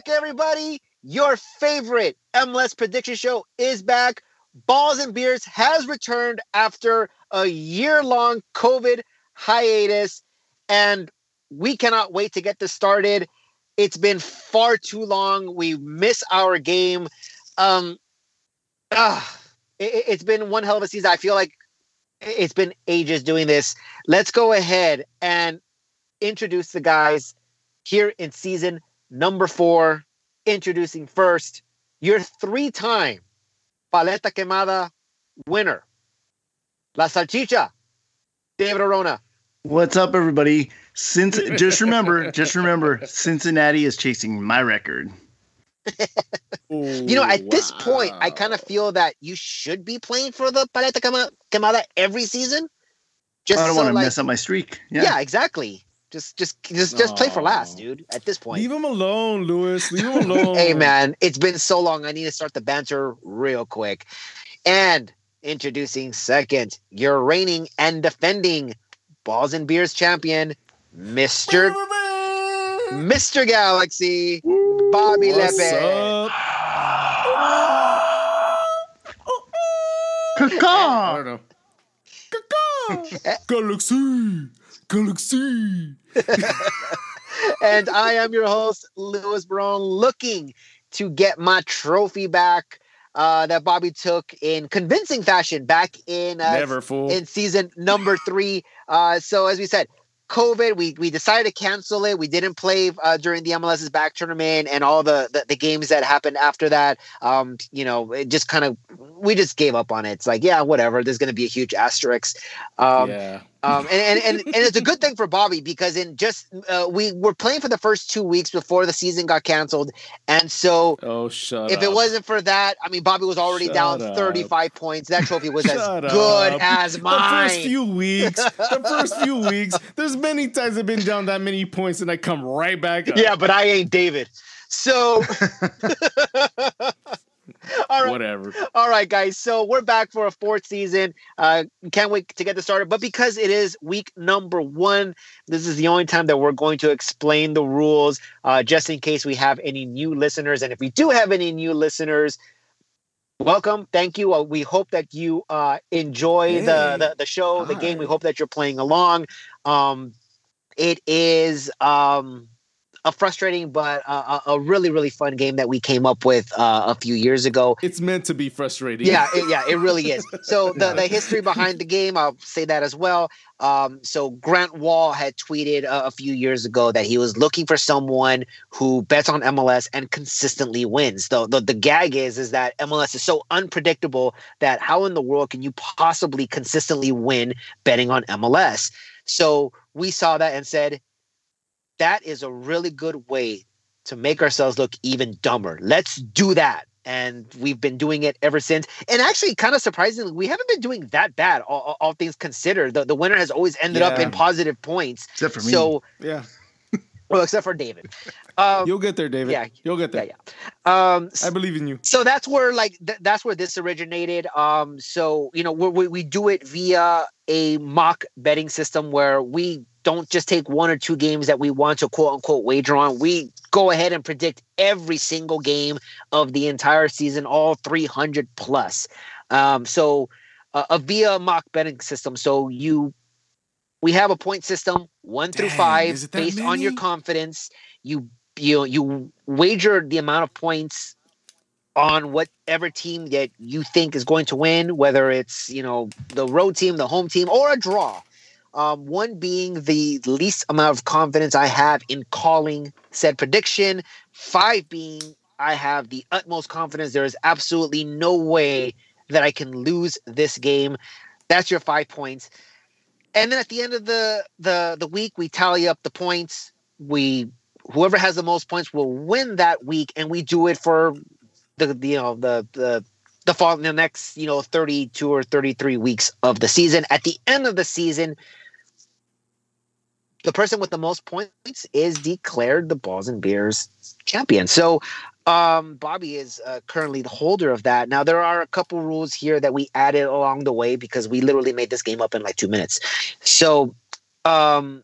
back, everybody. Your favorite MLS prediction show is back. Balls and Beers has returned after a year long COVID hiatus, and we cannot wait to get this started. It's been far too long. We miss our game. Um, ah, it, it's been one hell of a season. I feel like it's been ages doing this. Let's go ahead and introduce the guys here in season number four. Introducing first your three time Paleta Quemada winner, La Salchicha, David Arona. What's up, everybody? Since just remember, just remember, Cincinnati is chasing my record. you know, at wow. this point, I kind of feel that you should be playing for the Paleta Quemada every season. Just I don't so, want to like, mess up my streak. Yeah, yeah exactly. Just, just, just, just play for last, dude. At this point, leave him alone, Lewis. Leave him alone. hey, man, it's been so long. I need to start the banter real quick. And introducing second, your reigning and defending Balls and Beers champion, Mister Mister Galaxy, Bobby What's Lepe. Up? I don't know. Eh? Galaxy, Galaxy. and I am your host, Lewis Brown, looking to get my trophy back uh, that Bobby took in convincing fashion back in uh, Never fool. in season number three. Uh, so as we said, COVID, we we decided to cancel it. We didn't play uh, during the MLS's back tournament and all the, the, the games that happened after that. Um, you know, it just kind of we just gave up on it. It's like, yeah, whatever. There's going to be a huge asterisk. Um, yeah. Um, and, and, and, and it's a good thing for Bobby because in just uh, we were playing for the first two weeks before the season got canceled, and so oh shut if up. it wasn't for that, I mean Bobby was already shut down up. 35 points. That trophy was as good as mine. The first few weeks, the first few weeks, there's many times I've been down that many points and I come right back up. Yeah, but I ain't David. So all right. Whatever. All right, guys. So we're back for a fourth season. Uh, can't wait to get this started. But because it is week number one, this is the only time that we're going to explain the rules, uh, just in case we have any new listeners. And if we do have any new listeners, welcome thank you uh, we hope that you uh, enjoy the, the, the show the game we hope that you're playing along um, it is um, a frustrating but a, a, really really fun game that we came up with uh, a few years ago. It's meant to be frustrating. Yeah, it, yeah, it really is. So the the history behind the game, I'll say that as well. Um, so Grant Wahl had tweeted a, a few years ago that he was looking for someone who bets on MLS and consistently wins. The, the the gag is is that MLS is so unpredictable that how in the world can you possibly consistently win betting on MLS? So we saw that and said, that is a really good way to make ourselves look even dumber. Let's do that. And we've been doing it ever since. And actually, kind of surprisingly, we haven't been doing that bad, all, all things considered. The, the winner has always ended yeah. up in positive points. Except for me. So, yeah. well, except for David. Um, You'll get there, David. Yeah, you'll get there. Yeah, yeah. Um, I believe in you. So that's where, like, th- that's where this originated. Um, so you know, we we do it via a mock betting system where we don't just take one or two games that we want to quote unquote wager on. We go ahead and predict every single game of the entire season, all 300 plus. Um, so uh, a via mock betting system. So you, we have a point system, one Dang, through five, based many? on your confidence. You you you wager the amount of points on whatever team that you think is going to win, whether it's you know the road team, the home team, or a draw. Um, one being the least amount of confidence I have in calling said prediction. Five being I have the utmost confidence. There is absolutely no way that I can lose this game. That's your five points. And then at the end of the the the week, we tally up the points. We whoever has the most points will win that week, and we do it for the, the you know the the the fall the next you know 32 or 33 weeks of the season at the end of the season the person with the most points is declared the balls and beers champion. So um, Bobby is uh, currently the holder of that. Now there are a couple rules here that we added along the way because we literally made this game up in like two minutes. So um,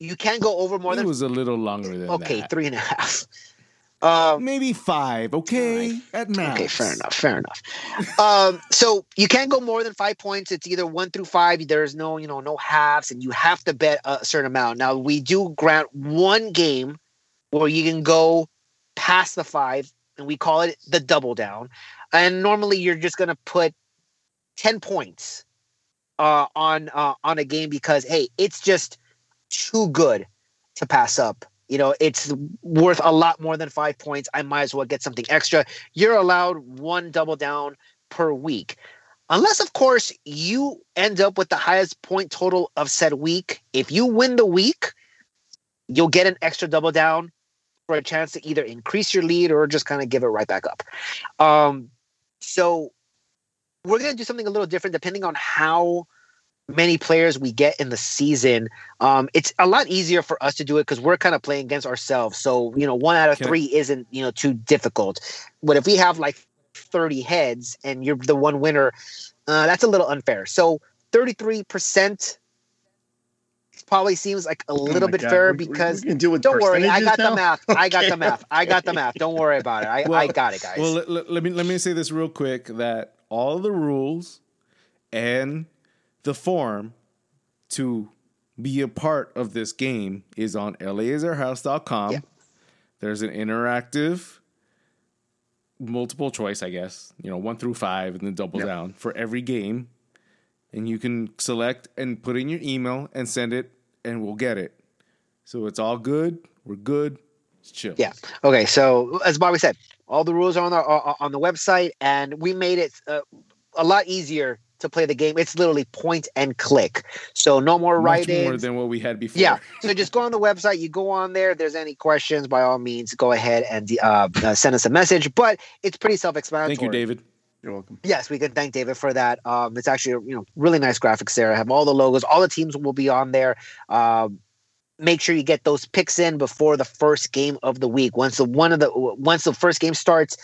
you can't go over more it than. It was a little longer than okay, that. three and a half. Um, Maybe five, okay? Right. At max. Okay, fair enough. Fair enough. um, so you can't go more than five points. It's either one through five. There's no, you know, no halves, and you have to bet a certain amount. Now we do grant one game where you can go past the five, and we call it the double down. And normally you're just gonna put ten points uh, on uh, on a game because hey, it's just too good to pass up. You know, it's worth a lot more than five points. I might as well get something extra. You're allowed one double down per week. Unless, of course, you end up with the highest point total of said week. If you win the week, you'll get an extra double down for a chance to either increase your lead or just kind of give it right back up. Um, so we're going to do something a little different depending on how many players we get in the season, um, it's a lot easier for us to do it because we're kind of playing against ourselves. So, you know, one out of okay. three isn't, you know, too difficult. But if we have like 30 heads and you're the one winner, uh, that's a little unfair. So 33% probably seems like a oh little oh bit God. fair because we, we do don't worry, I got the math. I got the math. I got the math. Don't worry about it. I, well, I got it, guys. Well, let, let me let me say this real quick that all the rules and the form to be a part of this game is on laserhouse.com. Yeah. There's an interactive multiple choice, I guess, you know, one through five and then double yep. down for every game. And you can select and put in your email and send it, and we'll get it. So it's all good. We're good. It's chill. Yeah. Okay. So as Bobby said, all the rules are on the on the website, and we made it uh, a lot easier to play the game. It's literally point and click. So no more Much writing. more than what we had before. Yeah. So just go on the website. You go on there. If there's any questions, by all means, go ahead and uh, uh, send us a message. But it's pretty self-explanatory. Thank you, David. You're welcome. Yes, we can thank David for that. Um, it's actually you know really nice graphics there. I have all the logos. All the teams will be on there. Um, make sure you get those picks in before the first game of the week. Once the one of the once the first game starts,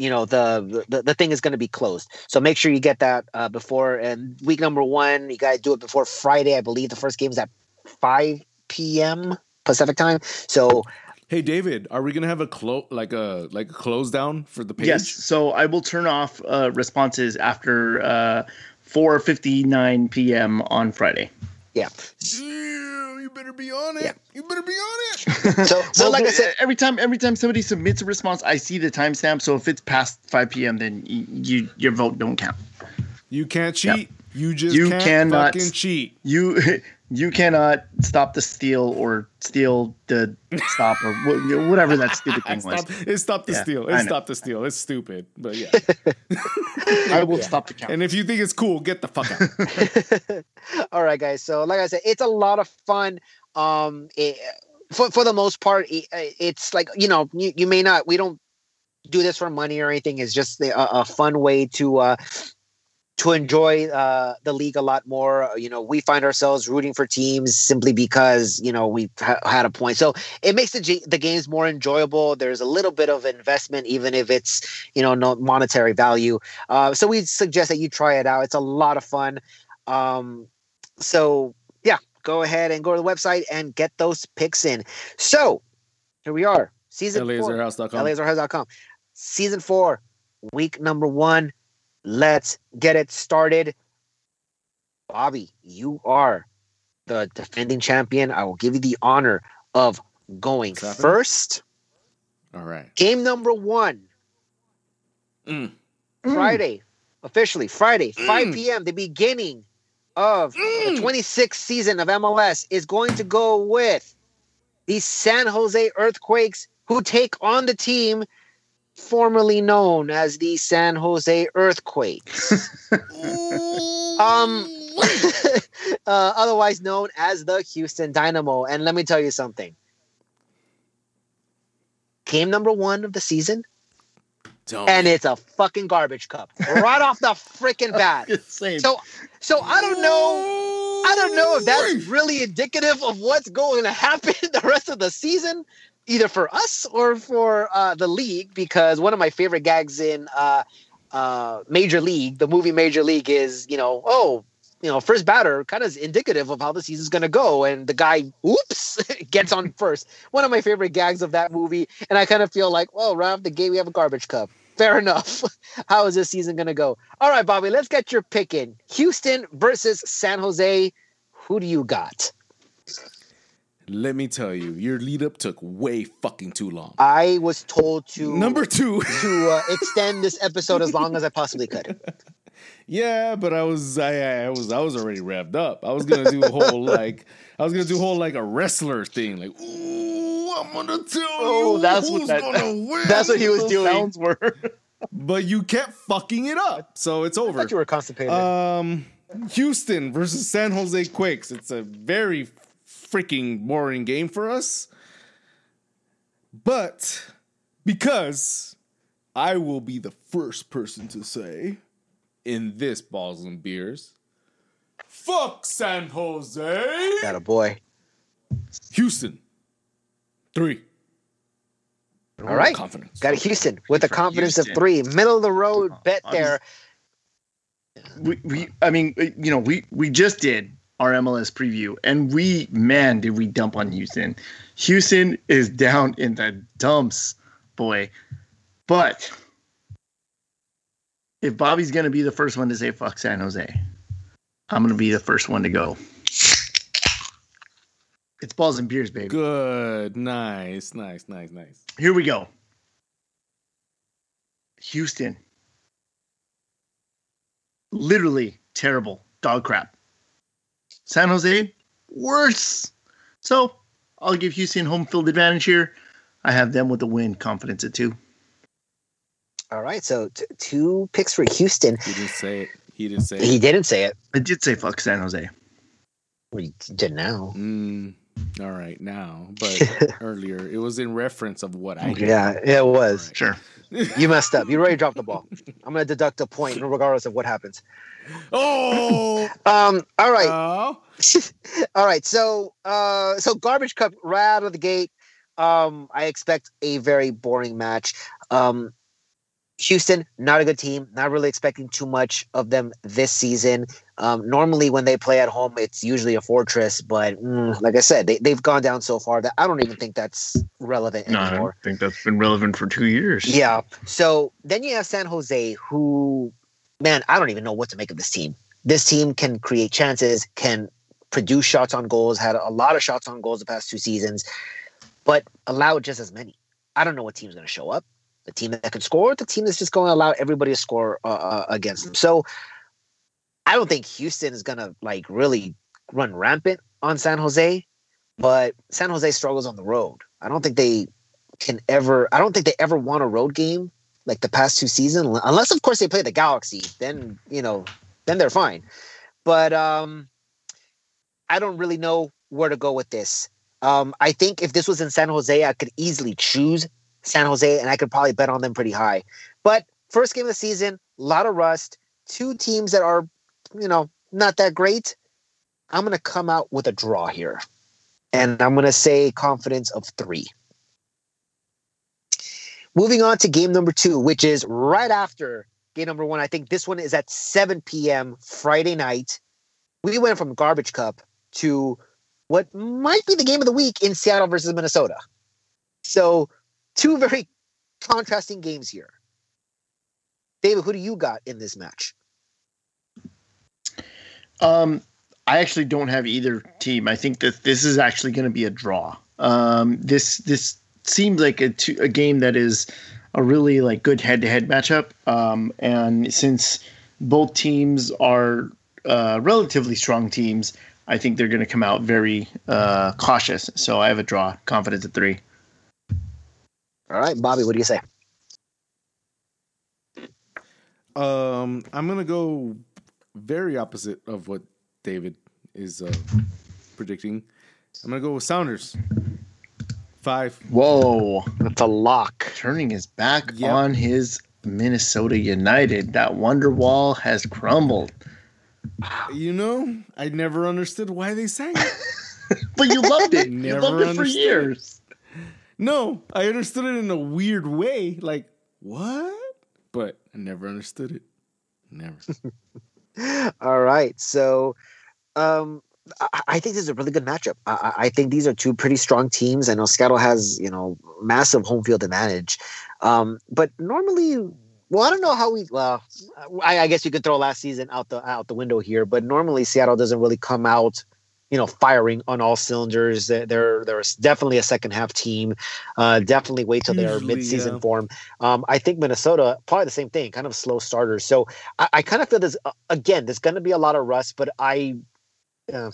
you know the the, the thing is going to be closed. So make sure you get that uh, before and week number one you got to do it before friday. I believe the first game is at 5 p.m pacific time. So hey david are we going to have a close like a like a close down for the page? Yes. So i will turn off uh, responses after uh 4.59 p.m on friday yeah you better be on it. Yeah. You better be on it. so, so well, like I said, every time every time somebody submits a response, I see the timestamp. So if it's past 5 p.m., then you, you your vote don't count. You can't cheat. Yep. You just you cannot cheat. You you cannot stop the steal or steal the stop or whatever that stupid thing was. It's stop the yeah, steal. It's stop the steal. It's stupid, but yeah. I will yeah. stop the count. And if you think it's cool, get the fuck out. All right, guys. So, like I said, it's a lot of fun. Um, it, for for the most part, it, it's like you know, you, you may not. We don't do this for money or anything. It's just a, a fun way to uh, to enjoy uh, the league a lot more. You know, we find ourselves rooting for teams simply because you know we ha- had a point. So it makes the G- the games more enjoyable. There's a little bit of investment, even if it's you know no monetary value. Uh, so we suggest that you try it out. It's a lot of fun. Um, so yeah, go ahead and go to the website and get those picks in. So here we are, season LAserhouse.com. four, LAserhouse.com, season four, week number one Let's get it started. Bobby, you are the defending champion. I will give you the honor of going first. All right. Game number one. Mm. Friday, mm. officially Friday, mm. 5 p.m., the beginning of the 26th mm. season of MLS is going to go with the San Jose Earthquakes, who take on the team formerly known as the San Jose Earthquakes. um, uh, otherwise known as the Houston Dynamo. And let me tell you something. Game number one of the season, Don't. and it's a fucking garbage cup right off the freaking bat. So, so I don't know. I don't know if that's really indicative of what's going to happen the rest of the season either for us or for uh, the league because one of my favorite gags in uh, uh, Major League, the movie Major League, is you know, oh, you know, first batter kind of indicative of how the season's going to go, and the guy, oops, gets on first. One of my favorite gags of that movie. And I kind of feel like, well, right off the gate, we have a garbage cup. Fair enough. How is this season going to go? All right, Bobby, let's get your pick in. Houston versus San Jose. Who do you got? Let me tell you, your lead up took way fucking too long. I was told to Number two. to uh, extend this episode as long as I possibly could. Yeah, but I was I, I was I was already revved up. I was gonna do a whole like I was gonna do a whole like a wrestler thing, like ooh, I'm gonna tell Oh, you that's who's what that- gonna win. That's what he was Those doing. sounds were. But you kept fucking it up, so it's I over. thought you were constipated. Um, Houston versus San Jose Quakes. It's a very freaking boring game for us. But because I will be the first person to say in this Balls and Beers, fuck San Jose. got a boy. Houston, three. All right. Confidence. Got a Houston with a For confidence of three. Middle of the road bet there. we, we I mean, you know, we we just did our MLS preview, and we man, did we dump on Houston? Houston is down in the dumps, boy. But if Bobby's gonna be the first one to say fuck San Jose, I'm gonna be the first one to go. It's balls and beers, baby. Good. Nice. Nice. Nice. Nice. Here we go. Houston. Literally terrible dog crap. San Jose, worse. So I'll give Houston home field advantage here. I have them with the win, confidence at two. All right. So t- two picks for Houston. He didn't say it. He didn't say He it. didn't say it. I did say fuck San Jose. We did now. Mm, all right, now, but earlier it was in reference of what I. did. Yeah, it was. Sure. You messed up. You already dropped the ball. I'm going to deduct a point regardless of what happens. Oh, Um. All right. oh. All right. So, uh, so garbage cup right out of the gate. Um, I expect a very boring match. Um, Houston, not a good team. Not really expecting too much of them this season. Um, normally, when they play at home, it's usually a fortress. But mm, like I said, they, they've gone down so far that I don't even think that's relevant anymore. I think that's been relevant for two years. Yeah. So then you have San Jose, who, man, I don't even know what to make of this team. This team can create chances, can produce shots on goals, had a lot of shots on goals the past two seasons, but allowed just as many. I don't know what team's going to show up. The team that can score, the team that's just going to allow everybody to score uh, uh, against them. So I don't think Houston is going to like really run rampant on San Jose, but San Jose struggles on the road. I don't think they can ever. I don't think they ever won a road game like the past two seasons, unless of course they play the Galaxy. Then you know, then they're fine. But um, I don't really know where to go with this. Um, I think if this was in San Jose, I could easily choose San Jose, and I could probably bet on them pretty high. But first game of the season, a lot of rust. Two teams that are, you know, not that great. I'm going to come out with a draw here, and I'm going to say confidence of three. Moving on to game number two, which is right after game number one. I think this one is at 7 p.m. Friday night. We went from Garbage Cup to what might be the game of the week in Seattle versus Minnesota. So, two very contrasting games here. David, who do you got in this match? Um, I actually don't have either team. I think that this is actually going to be a draw. Um, this this seems like a, two, a game that is a really like good head to head matchup. Um, and since both teams are uh, relatively strong teams, I think they're going to come out very uh, cautious. So I have a draw. Confidence at three. All right, Bobby, what do you say? Um, I'm gonna go very opposite of what David is uh, predicting. I'm gonna go with Sounders. Five. Whoa! that's a lock. Turning his back Yep. on his Minnesota United. That Wonderwall has crumbled. You know, I never understood why they sang it. But you loved it. you loved it for understood. years. No, I understood it in a weird way. Like, what? But I never understood it. Never. All right. So um I, think this is a really good matchup. I, I think these are two pretty strong teams. I know Seattle has you know massive home field advantage, um, but normally, well, I don't know how we. Well, I, I guess you could throw last season out the out the window here, but normally Seattle doesn't really come out you know, firing on all cylinders. They're they're, they're definitely a second half team. Uh, definitely wait till their mid season yeah. form. Um, I think Minnesota probably the same thing, kind of slow starters. So I, I kind of feel this uh, again. There's going to be a lot of rust, but I. Uh,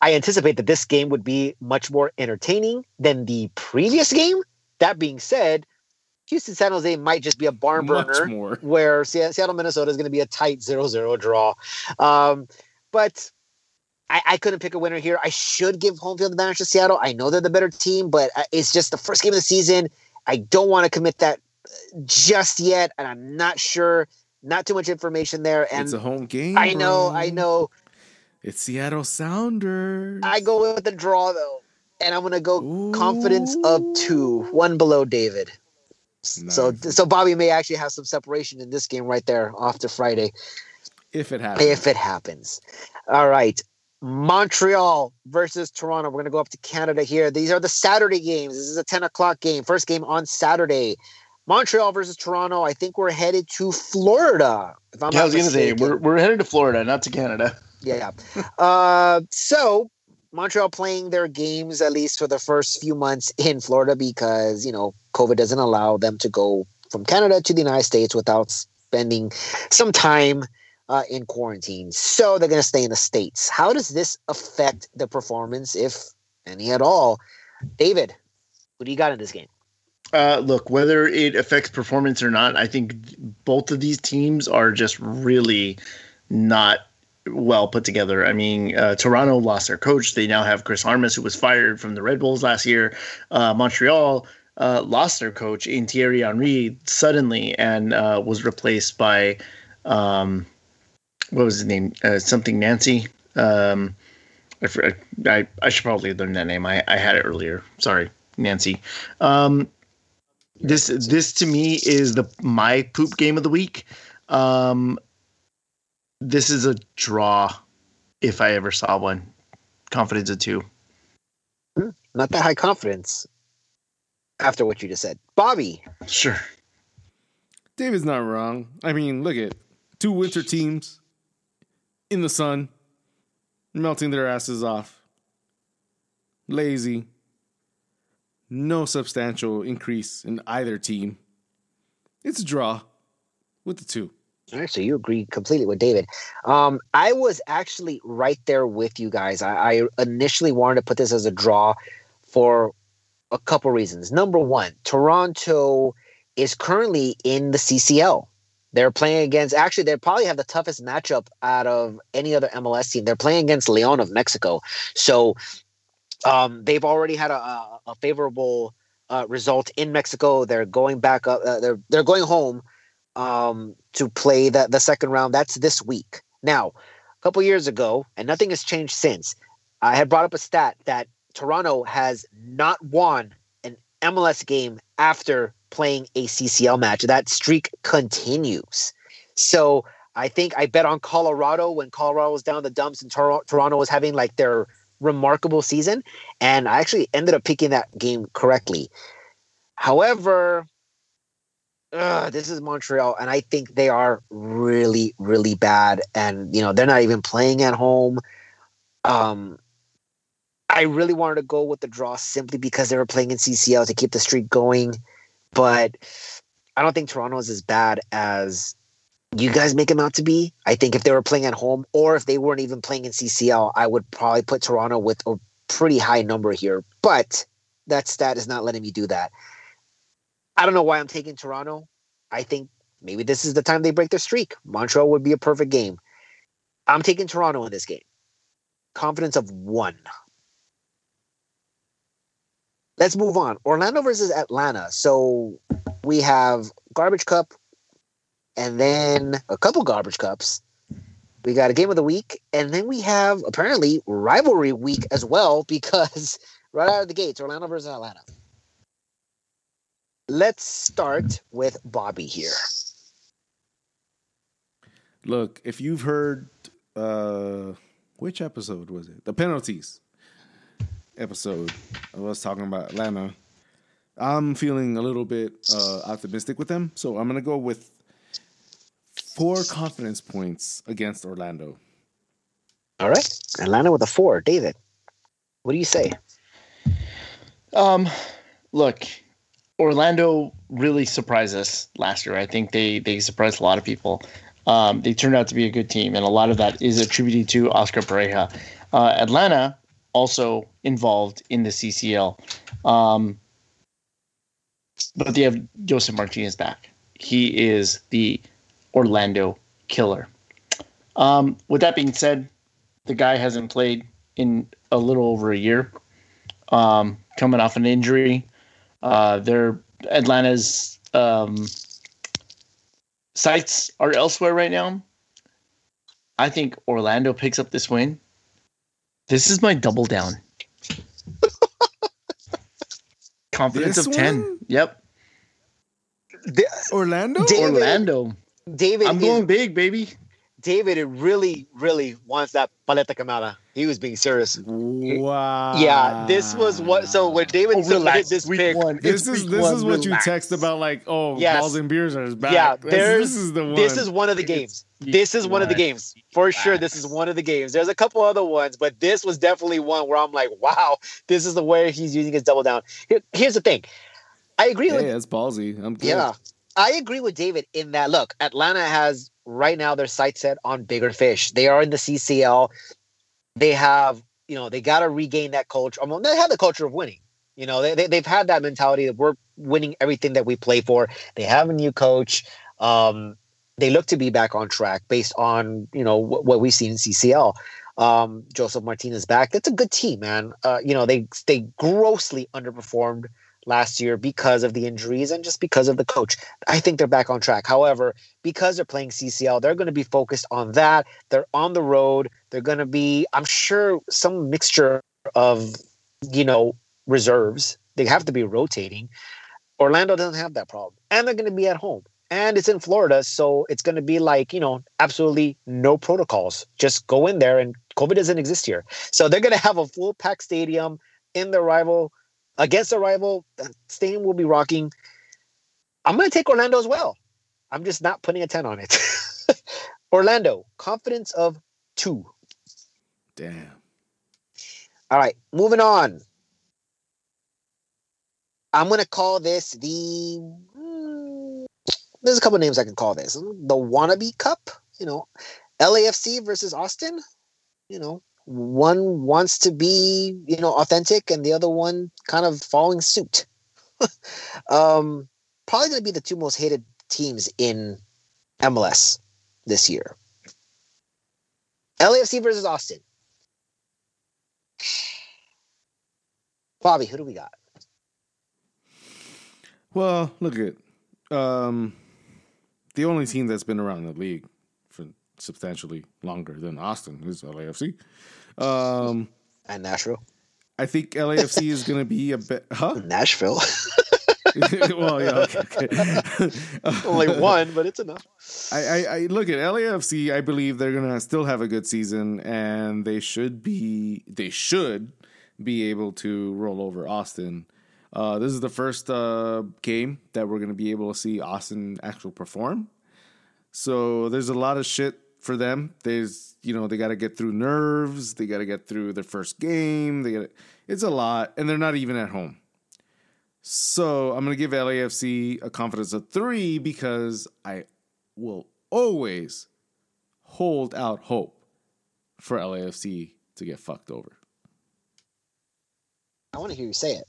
I anticipate that this game would be much more entertaining than the previous game. That being said, Houston San Jose might just be a barn burner where Seattle Minnesota is going to be a tight 0-0 draw. Um, but I, I, couldn't pick a winner here. I should give home field advantage to Seattle. I know they're the better team, but uh, it's just the first game of the season. I don't want to commit that uh, just yet, and I'm not sure. Not too much information there. And it's a home game. I know, bro. I know. It's Seattle Sounders. I go in with the draw though, and I'm gonna go Ooh. confidence of two, one below David. Nice. So, so Bobby may actually have some separation in this game right there off to Friday. If it happens. If it happens. All right. Montreal versus Toronto. We're going to go up to Canada here. These are the Saturday games. This is a 10 o'clock game. First game on Saturday. Montreal versus Toronto. I think we're headed to Florida. If I'm yeah, I was going to say we're we're headed to Florida, not to Canada. Yeah. uh, so Montreal playing their games at least for the first few months in Florida because you know COVID doesn't allow them to go from Canada to the United States without spending some time uh, in quarantine. So they're going to stay in the States. How does this affect the performance, if any at all? David, what do you got in this game? Uh, look, whether it affects performance or not, I think both of these teams are just really not well put together. I mean, uh, Toronto lost their coach. They now have Chris Armas, who was fired from the Red Bulls last year. Uh, Montreal uh, lost their coach in Thierry Henry suddenly and uh, was replaced by um, what was his name? Uh, something Nancy. Um, I, I, I should probably learn that name. I, I had it earlier. Sorry, Nancy. Um, this this to me is the my poop game of the week. Um, this is a draw, if I ever saw one. Confidence of two. Hmm, not that high confidence. After what you just said, Bobby. Sure. David's not wrong. I mean, look at two winter teams in the sun, melting their asses off. Lazy. No substantial increase in either team. It's a draw with the two. All right, so you agree completely with David. Um, I was actually right there with you guys. I, I initially wanted to put this as a draw for a couple reasons. Number one, Toronto is currently in the CCL. They're playing against actually they probably have the toughest matchup out of any other MLS team. They're playing against Leon of Mexico. So um, they've already had a, a favorable uh, result in Mexico. They're going back up. Uh, they're they're going home um, to play the the second round. That's this week. Now, a couple years ago, and nothing has changed since. I had brought up a stat that Toronto has not won an MLS game after playing a CCL match. That streak continues. So I think I bet on Colorado when Colorado was down the dumps and Tor- Toronto was having like their remarkable season. And I actually ended up picking that game correctly. However, uh, this is Montreal, and I think they are really, really bad. And you know, they're not even playing at home. Um, I really wanted to go with the draw simply because they were playing in CCL to keep the streak going but I don't think Toronto is as bad as you guys make them out to be. I think if they were playing at home or if they weren't even playing in CCL, I would probably put Toronto with a pretty high number here. But that stat is not letting me do that. I don't know why I'm taking Toronto. I think maybe this is the time they break their streak. Montreal would be a perfect game. I'm taking Toronto in this game. Confidence of one. Let's move on. Orlando versus Atlanta. So we have garbage cup and then a couple garbage cups. We got a game of the week, and then we have apparently rivalry week as well because right out of the gates, Orlando versus Atlanta. Let's start with Bobby here. Look, if you've heard uh which episode was it? The penalties episode. I was talking about Atlanta. I'm feeling a little bit uh, optimistic with them, so I'm gonna go with four confidence points against Orlando. All right, Atlanta with a four. David, what do you say? Um, look, Orlando really surprised us last year. I think they they surprised a lot of people. Um, they turned out to be a good team, and a lot of that is attributed to Oscar Pareja. Uh, Atlanta also involved in the CCL, um, but they have Josef Martinez back. He is the Orlando killer. Um, with that being said, the guy hasn't played in a little over a year, um, coming off an injury. Uh, their Atlanta's um, sights are elsewhere right now. I think Orlando picks up this win. This is my double down. Confidence This of 10. one? Yep. Orlando? David- Orlando. David, I'm is- going big, baby. David really, really wants that Paleta Quemada. He was being serious. Wow. Yeah, this was what. So when David Oh, submitted this Week pick, one. This is this one. is what Relax. you text about, like, oh, Yes. balls and beers are back. Yeah, This- there's- this is the one. this is one of the games. This is one of the games for sure. This is one of the games. There's a couple other ones, but this was definitely one where I'm like, wow, this is the way he's using his double down. Here- here's the thing, I agree Hey, with that's ballsy. I'm good. Yeah. I agree with David in that look, Atlanta has right now their sights set on bigger fish. They are in the CCL. They have, you know, they got to regain that culture. I mean, they have the culture of winning. You know, they, they, they've had that mentality that we're winning everything that we play for. They have a new coach. Um, they look to be back on track based on, you know, what, what we've seen in CCL. Um, Josef Martinez back. That's a good team, man. Uh, you know, they they grossly underperformed last year because of the injuries and just because of the coach. I think they're back on track. However, because they're playing CCL, they're going to be focused on that. They're on the road. They're going to be, I'm sure, some mixture of, you know, reserves. They have to be rotating. Orlando doesn't have that problem. And they're going to be at home. And it's in Florida. So it's going to be like, you know, absolutely no protocols. Just go in there and COVID doesn't exist here. So they're going to have a full packed stadium in the rival against a rival. The stadium will be rocking. I'm going to take Orlando as well. I'm just not putting a 10 on it. Orlando, confidence of two. Damn. All right, moving on. I'm going to call this the. mm, there's a couple names I can call this. The Wannabe Cup, you know, LAFC versus Austin. You know, one wants to be, you know, authentic and the other one kind of following suit. um, probably going to be the two most hated teams in MLS this year. LAFC versus Austin. Bobby, who do we got? Well, look at um, the only team that's been around the league substantially longer than Austin is LAFC. Um, And Nashville. I think LAFC is going to be a bit, huh? Nashville. well, yeah, okay, okay. Only one, but it's enough. I, I, I look at LAFC. I believe they're gonna still have a good season, and they should be. They should be able to roll over Austin. Uh, this is the first uh, game that we're gonna be able to see Austin actually perform. So there's a lot of shit for them. There's you know they got to get through nerves. They got to get through their first game. They got it's a lot, and they're not even at home. So I'm gonna give LAFC a confidence of three because I will always hold out hope for LAFC to get fucked over. I want to hear you say it.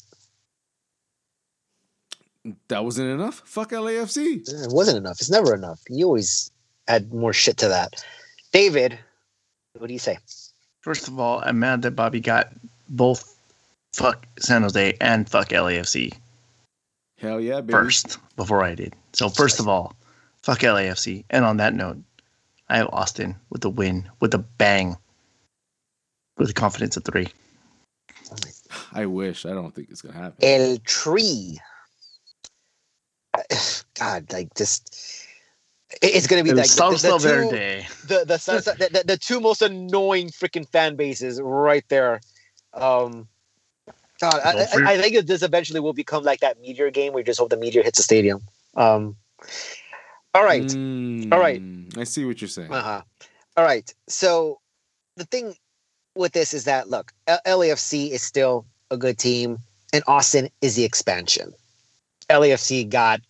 That wasn't enough. Fuck LAFC. It wasn't enough. It's never enough. You always add more shit to that. David, what do you say? First of all, I'm mad that Bobby got both fuck San Jose and fuck LAFC Hell yeah, baby. first before I did. So first of all, fuck LAFC. And on that note, I have Austin with the win, with a bang, with a confidence of three. I wish. I don't think it's gonna happen. El Tree. God, like just It's going to be El like the, the, the two, the, the, the, the, the two most annoying freaking fan bases right there. Um, God, I, I, I think this eventually will become like that meteor game. We just hope the meteor hits the stadium. Um, all right. all right. Mm, I see what you're saying. Uh-huh. All right. So the thing with this is that look, LAFC is still a good team, and Austin is the expansion. LAFC got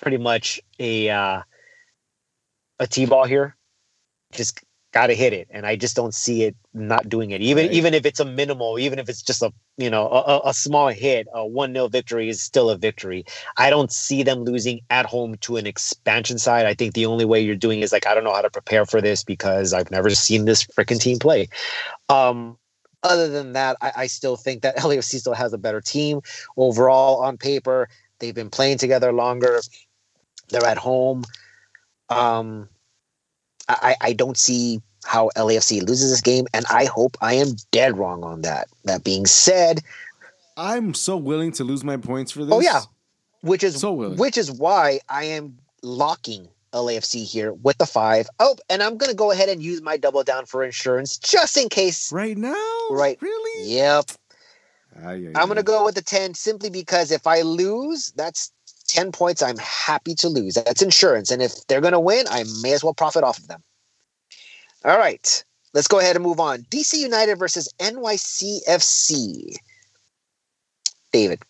pretty much a uh, a T-ball here. Just got to hit it, and I just don't see it not doing it. Even Right. even if it's a minimal, even if it's just a you know a, a- a small hit, a one 0 victory is still a victory. I don't see them losing at home to an expansion side. I think the only way you're doing is like I don't know how to prepare for this because I've never seen this freaking team play. Um, other than that, I, I still think that LAFC still has a better team overall on paper. They've been playing together longer. They're at home. Um, I, I don't see how LAFC loses this game, and I hope I am dead wrong on that. That being said, I'm so willing to lose my points for this. Oh, yeah. which is So willing. which is why I am locking LAFC here with the five. Oh, and I'm gonna go ahead and use my double down for insurance just in case. Right now? Right. Really? Yep, Ay, ay, I'm gonna go with the ten simply because if I lose, that's ten points. I'm happy to lose. That's insurance, and if they're gonna win, I may as well profit off of them. All right, let's go ahead and move on. DC United versus NYCFC. David.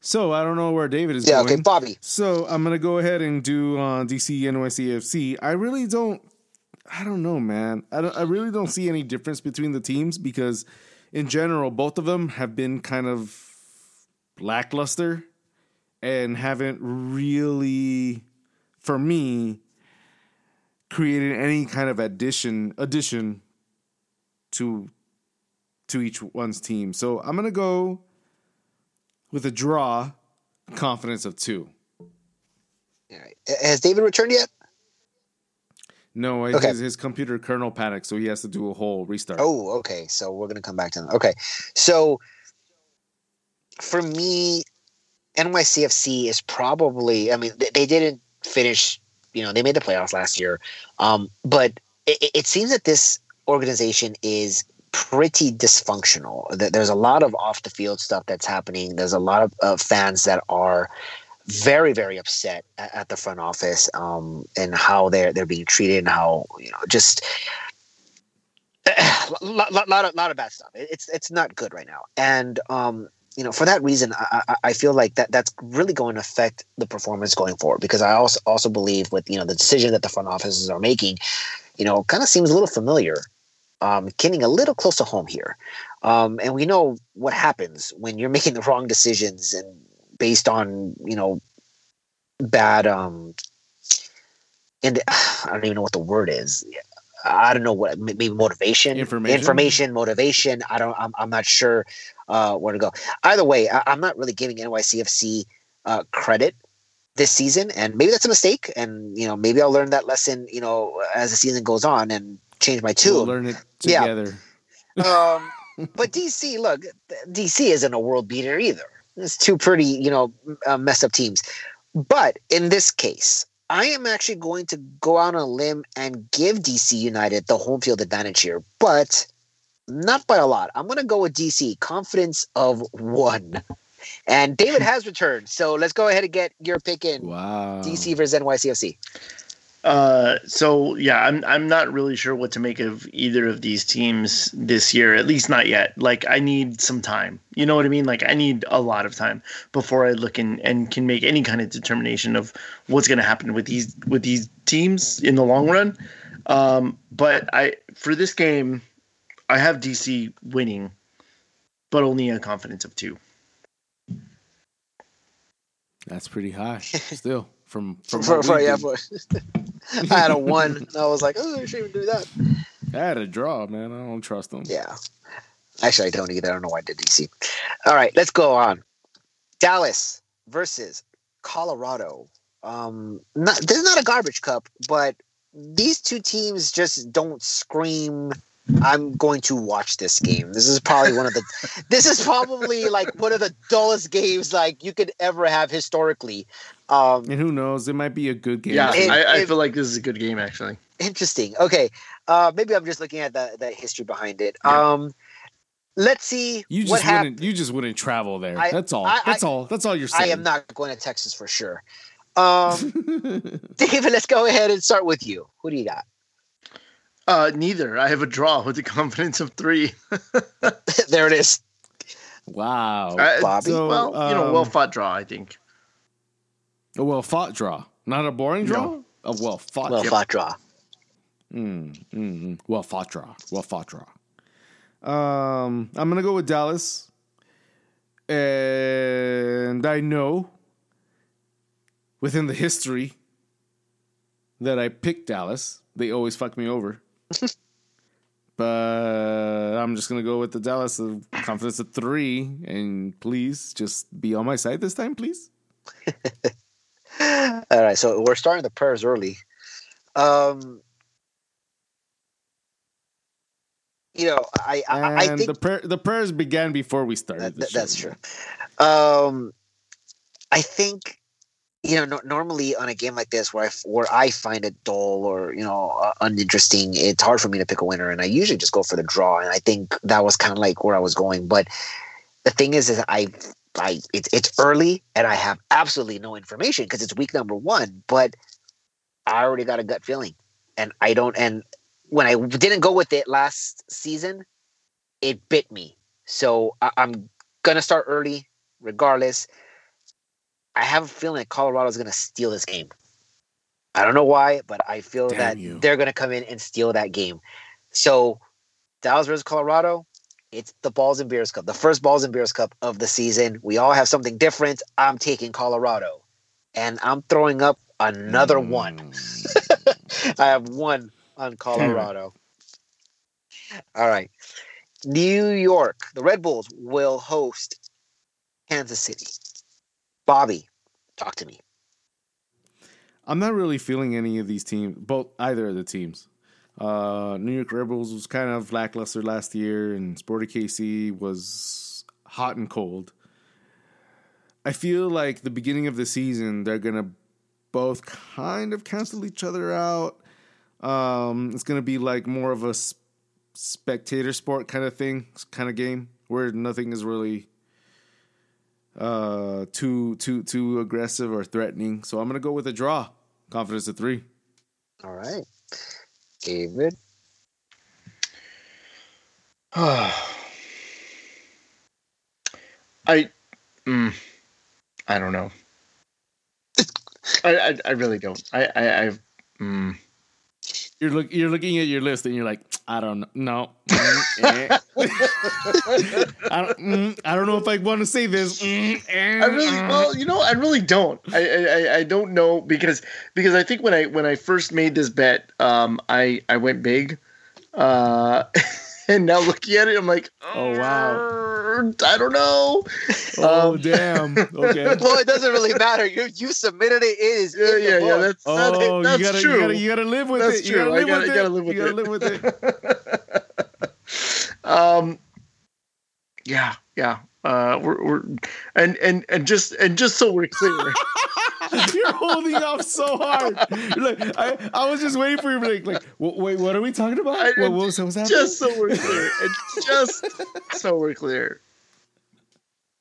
So I don't know where David is going. Yeah. going. Okay, Bobby. So I'm gonna go ahead and do uh, DC NYCFC. I really don't. I don't know, man. I don't. I really don't see any difference between the teams because, in general, both of them have been kind of lackluster and haven't really, for me, created any kind of addition addition to to each one's team. So I'm gonna go with a draw, confidence of two. All right. Has David returned yet? No, Okay. his, his computer kernel panicked, so he has to do a whole restart. Oh, okay. So we're gonna come back to them. Okay. So for me, NYCFC is probably. I mean, they, they didn't finish. You know, they made the playoffs last year, um, but it, it- seems that this organization is pretty dysfunctional. That there's a lot of off the field stuff that's happening. There's a lot of uh, fans that are very very upset at, at the front office um, and how they're they're being treated and how you know just lot, lot, lot of lot of bad stuff. It's it's not good right now, and um, you know for that reason, I, I- I feel like that that's really going to affect the performance going forward because I also also believe with you know the decision that the front offices are making, you know, kind of seems a little familiar, um, getting a little close to home here, um, and we know what happens when you're making the wrong decisions and based on you know bad um and I don't even know what the word is. I don't know what maybe motivation, Information? information, motivation. I don't. I'm, I'm not sure uh, where to go. Either way, I, I'm not really giving NYCFC uh, credit this season, and maybe that's a mistake. And you know, maybe I'll learn that lesson. You know, as the season goes on, and change my we'll tune. learn it Yeah. Um, but DC, look, DC isn't a world beater either. It's two pretty, you know, uh, messed up teams. But in this case, I am actually going to go out on a limb and give DC United the home field advantage here, but not by a lot. I'm going to go with DC, confidence of one. And David has returned, so let's go ahead and get your pick in. Wow. DC versus NYCFC. Uh, so yeah, I'm I'm not really sure what to make of either of these teams this year. At least not yet. Like I need some time. You know what I mean? Like I need a lot of time before I look and and can make any kind of determination of what's going to happen with these with these teams in the long run. Um, but I for this game, I have DC winning, but only a confidence of two. That's pretty high. Still from from For, for, yeah, do. for, I had a one. I was like, oh, I shouldn't even do that. I had a draw, man. I don't trust them. Yeah. Actually, I don't either. I don't know why I did DC. All right, let's go on. Dallas versus Colorado. Um, not, this is not a garbage cup, but these two teams just don't scream I'm going to watch this game. This is probably one of the this is probably like one of the dullest games like you could ever have historically. Um And who knows? It might be a good game. Yeah, It- I, I it- feel like this is a good game actually. interesting. Okay. Uh maybe I'm just looking at the the history behind it. Yeah. Um let's see You just happened. wouldn't. You just wouldn't travel there. I- that's all. I- that's I- all. That's all you're saying. I am not going to Texas for sure. Um David, let's go ahead and start with you. Who do you got? Uh, neither. I have a draw with a confidence of three. there it is. wow. Uh, Bobby? So, well, you know, um, well fought draw. I think. a well fought draw, not a boring draw. No. A well fought. Well fought draw. Mm, mm, mm. Well fought draw. Well fought draw. Um, I'm gonna go with Dallas, and I know within the history that I picked Dallas, they always fuck me over. but I'm just gonna go with the Dallas of confidence of three, and please just be on my side this time, please. All right, so we're starting the prayers early. Um, you know, I I, I And think the prayer, the prayers began before we started. that, that's true. Um, I think you know no, normally on a game like this where I where I find it dull or you know uh, uninteresting, it's hard for me to pick a winner, and I usually just go for the draw. And I think that was kind of like where I was going. But the thing is, is I I it's it's early and I have absolutely no information because it's week number one. But I already got a gut feeling, and I don't. And when I didn't go with it last season, it bit me. So I, I'm gonna start early, regardless. I have a feeling that Colorado's gonna steal this game. I don't know why, but I feel Damn that you. they're gonna come in and steal that game. So Dallas versus Colorado, it's the Balls and Beers Cup, the first Balls and Beers Cup of the season. We all have something different. I'm taking Colorado, and I'm throwing up another one. Mm. I have one on Colorado. All right. New York, the Red Bulls will host Kansas City. Bobby, talk to me. I'm not really feeling any of these teams, both either of the teams. Uh, New York Red Bulls was kind of lackluster last year, and Sporting KC was hot and cold. I feel like the beginning of the season, they're gonna both kind of cancel each other out. Um, it's gonna be like more of a spectator sport kind of thing, kind of game where nothing is really uh too too too aggressive or threatening. So I'm gonna go with a draw. Confidence of three. All right. David. I, mm, I don't know. I, I, I really don't. I, I, I've, mm. You're look you're looking at your list and you're like, I don't know. No. Mm, eh. I don't mm, I don't know if I want to say this. Mm, eh, I really, mm. well, you know, I really don't. I, I, I- I don't know because because I think when I when I first made this bet, um, I I went big, uh, and now looking at it, I'm like, Oh, wow. I don't know. Oh um, damn. Okay. well, it doesn't really matter. You you submitted it. It is Yeah, in the yeah, yeah. That's Oh, that's you gotta, true. you gotta you gotta live with That's it. You gotta live gotta, with gotta it. live with you gotta live with it. um, yeah, yeah. Uh, we're, we're and and and just and just so we're clear, You're holding off so hard. Like, I, I was just waiting for you to be like, like "Wait, wait, what are we talking about? I- what, what was, what was happening? just so we're clear, and just so we're clear.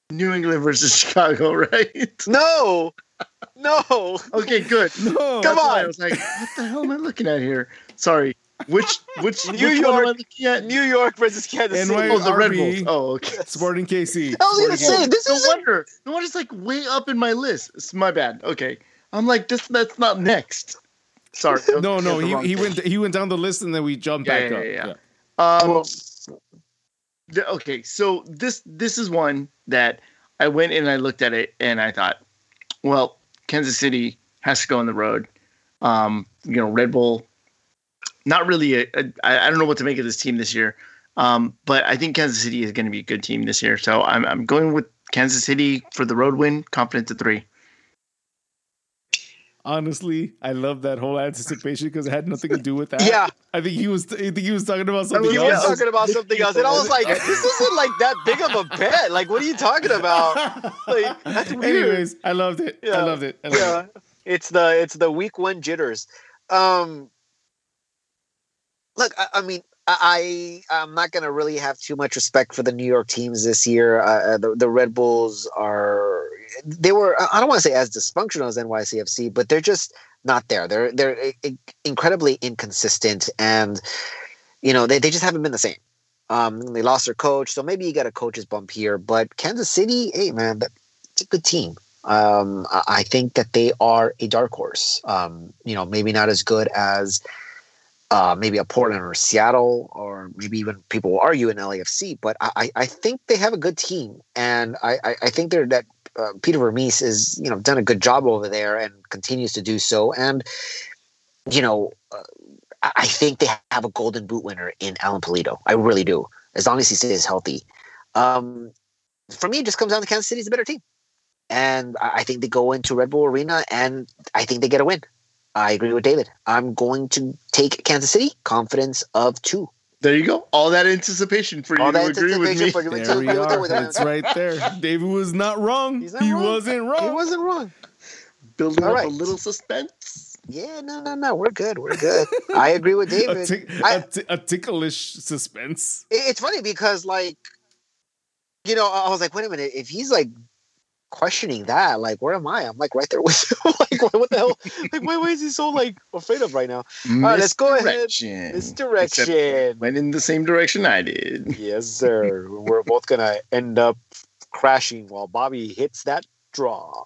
New England versus Chicago, right? No, no. Okay, good. no. Come on. I was like, what the hell am I looking at here? Sorry. Which which New which one am I York. looking at? New York versus Kansas City. Oh, the Red Bulls. Oh, okay. Sporting KC. I was gonna say KC. this No is wonder. No wonder it's like way up in my list. It's my bad. Okay. I'm like, this that's not next. Sorry. No, no, Okay, the wrong he, he thing. went he went down the list and then we jumped Yeah, back yeah, up. yeah, Yeah. Um, the- okay, so this this is one that I went and I looked at it and I thought, well, Kansas City has to go on the road. Um, you know, Red Bull, not really. A, a, I I don't know what to make of this team this year, um, but I think Kansas City is going to be a good team this year. So I'm I'm going with Kansas City for the road win. Confident to three. honestly, I love that whole anticipation because it had nothing to do with that. Yeah. I think he was. I think he was talking about something else. He else. was talking about something else, and I was like, "This isn't like that big of a bet. Like, what are you talking about? Like, that's weird." Anyways, I loved it. I loved it. I loved yeah, it's the it's the week one jitters. Um, look, I, I mean, I I'm not gonna really have too much respect for the New York teams this year. Uh, Uh, the the Red Bulls are they were I don't want to say as dysfunctional as NYCFC, but they're just not there. They're they're incredibly inconsistent, and you know they, they just haven't been the same. Um, they lost their coach, so maybe you got a coach's bump here. But Kansas City, hey man, it's a good team. Um, I think that they are a dark horse. Um, you know, maybe not as good as uh, maybe a Portland or Seattle, or maybe even people will argue in LAFC. But I, I- think they have a good team, and I, I, think they're that uh, Peter Vermes is you know done a good job over there and continues to do so. And you know, uh, I think they have a Golden Boot winner in Alan Pulido. I really do, as long as he stays healthy. Um, for me, it just comes down to Kansas City's a better team and I think they go into Red Bull Arena and I think they get a win. I agree with David. I'm going to take Kansas City. Confidence of two. There you go. All that anticipation for you All to that agree with anticipation me. for you to There we are. It's right there. David was not wrong. Not he wrong. wasn't wrong. He wasn't wrong. Building All up right. a little suspense. Yeah, no, no, no. We're good. We're good. I agree with a, David. tick- I- a ti- a ticklish suspense. it's funny because like you know i was like wait a minute if he's like questioning that like where am i? I'm like right there with like what, what the hell? Like why, why is he so like afraid of right now? All right, let's go ahead. Misdirection. misdirection. Except went in the same direction I did. yes sir. We're both gonna end up crashing while bobby hits that draw.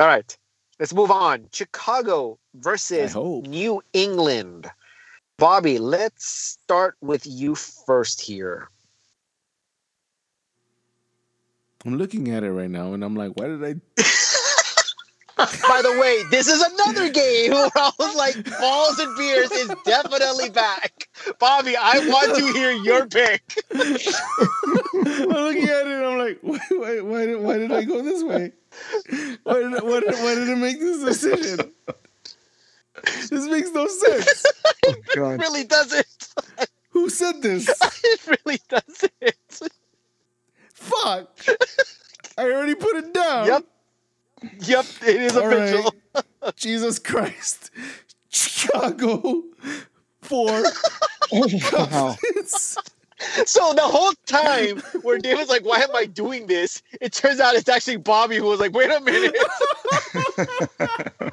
All right let's move on. Chicago versus new england. Bobby let's start with you first here I'm looking at it right now, and I'm like, why did I? By the way, this is another game where I was like, Balls and Beers is definitely back. Bobby, I want to hear your pick. I'm looking at it, and I'm like, why, why, why, did, why did I go this way? Why did, why, did, why did I make this decision? This makes no sense. It oh, really doesn't. Who said this? It really doesn't. Fuck. I already put it down. Yep. Yep, it is All official. right. Jesus Christ. Chicago for Wow. So the whole time where David's like, why am I doing this? It turns out it's actually Bobby who was like, wait a minute.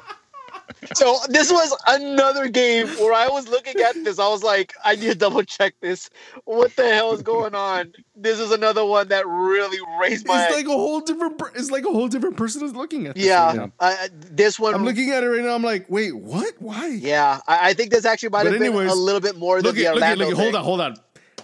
so this was another game where I was looking at this. I was like, I need to double check this. What the hell is going on? This is another one that really raised my It's like a whole different. It's like a whole different person is looking at. This yeah. I, I- this one I'm looking at it right now. I'm like, wait, what? Why? Yeah, I, I think this actually might But have been anyways, a little bit more than Look the at, look Orlando. look at. Hold on, hold on.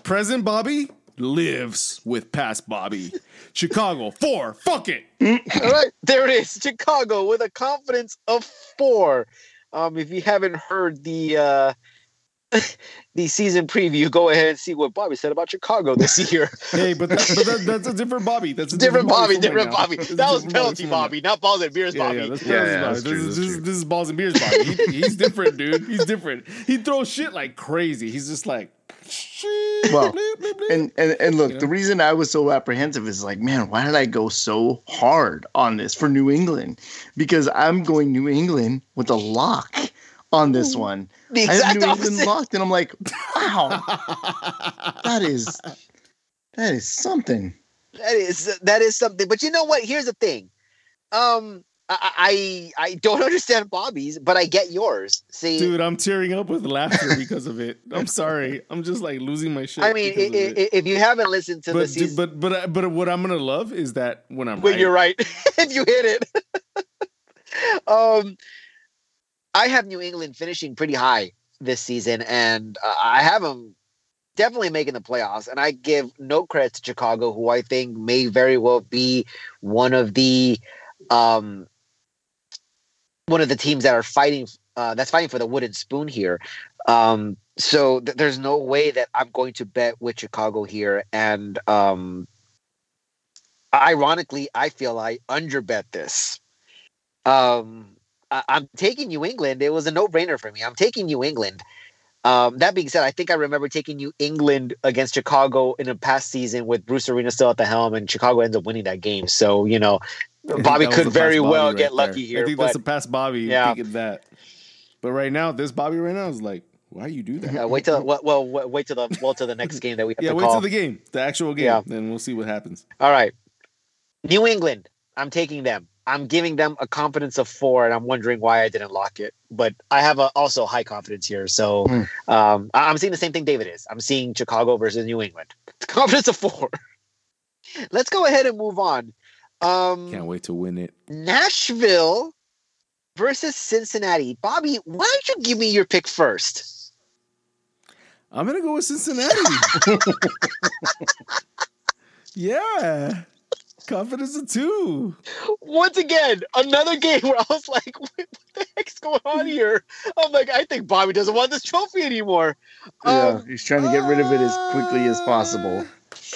Present Bobby lives with past Bobby. Chicago four. Fuck it. All right, there it is. Chicago with a confidence of four. Um, if you haven't heard the uh, the season preview, go ahead and see what Bobby said about Chicago this year. Hey, but, that, but that, that's a different Bobby. That's a different Bobby, from right different now. Bobby. That was penalty from. Bobby, not balls and beers Yeah, Bobby. yeah, that's Yeah, yeah, that's This, true, is, this, is, true. this is balls and beers Bobby. He, he's different, dude. He's different. He throws shit like crazy. He's just like, Well, bleep, bleep, bleep. And and and look, You know? the reason I was so apprehensive is like, man, why did I go so hard on this for New England? Because I'm going New England with a lock on this one. The I have exact New England locked, and I'm like, wow, that is that is something. That is that is something. But you know what? Here's the thing. Um, I I, I don't understand Bobby's, but I get yours. See, Dude, I'm tearing up with laughter because of it. I'm sorry. I'm just like losing my shit. I mean, i because of i it. if you haven't listened to the but, season, dude, but but uh, but what I'm gonna love is that when I'm when right, you're right, if you hit it. um, I have New England finishing pretty high this season, and uh, I have them definitely making the playoffs. And I give no credit to Chicago, who I think may very well be one of the um one of the teams that are fighting uh, that's fighting for the wooden spoon here. Um, so th- there's no way that I'm going to bet with Chicago here, and um, ironically, I feel I underbet this. Um, I, I'm taking New England. It was a no brainer for me. I'm taking New England. Um, that being said, I think I remember taking New England against Chicago in a past season with Bruce Arena still at the helm, and Chicago ends up winning that game. So you know, Bobby could very Bobby well right get lucky here. I think but, that's the past Bobby Yeah. thinking that. But right now, this Bobby right now is like, why you do that? uh, wait till well, well, wait till the well till the next game that we have Yeah, wait call. till the game, the actual game, Yeah. then we'll see what happens. All right, New England. I'm taking them. I'm giving them a confidence of four, and I'm wondering why I didn't lock it. But I have a, also high confidence here, so Hmm. um, I- I'm seeing the same thing David is. I'm seeing Chicago versus New England. Confidence of four. Let's go ahead and move on. Um, Can't wait to win it. Nashville versus Cincinnati. Bobby, why don't you give me your pick first? I'm gonna go with Cincinnati. yeah, confidence of two. Once again, another game where I was like, what the heck's going on here? I'm like, I think Bobby doesn't want this trophy anymore. Yeah, Um, he's trying to get rid of it as quickly as possible.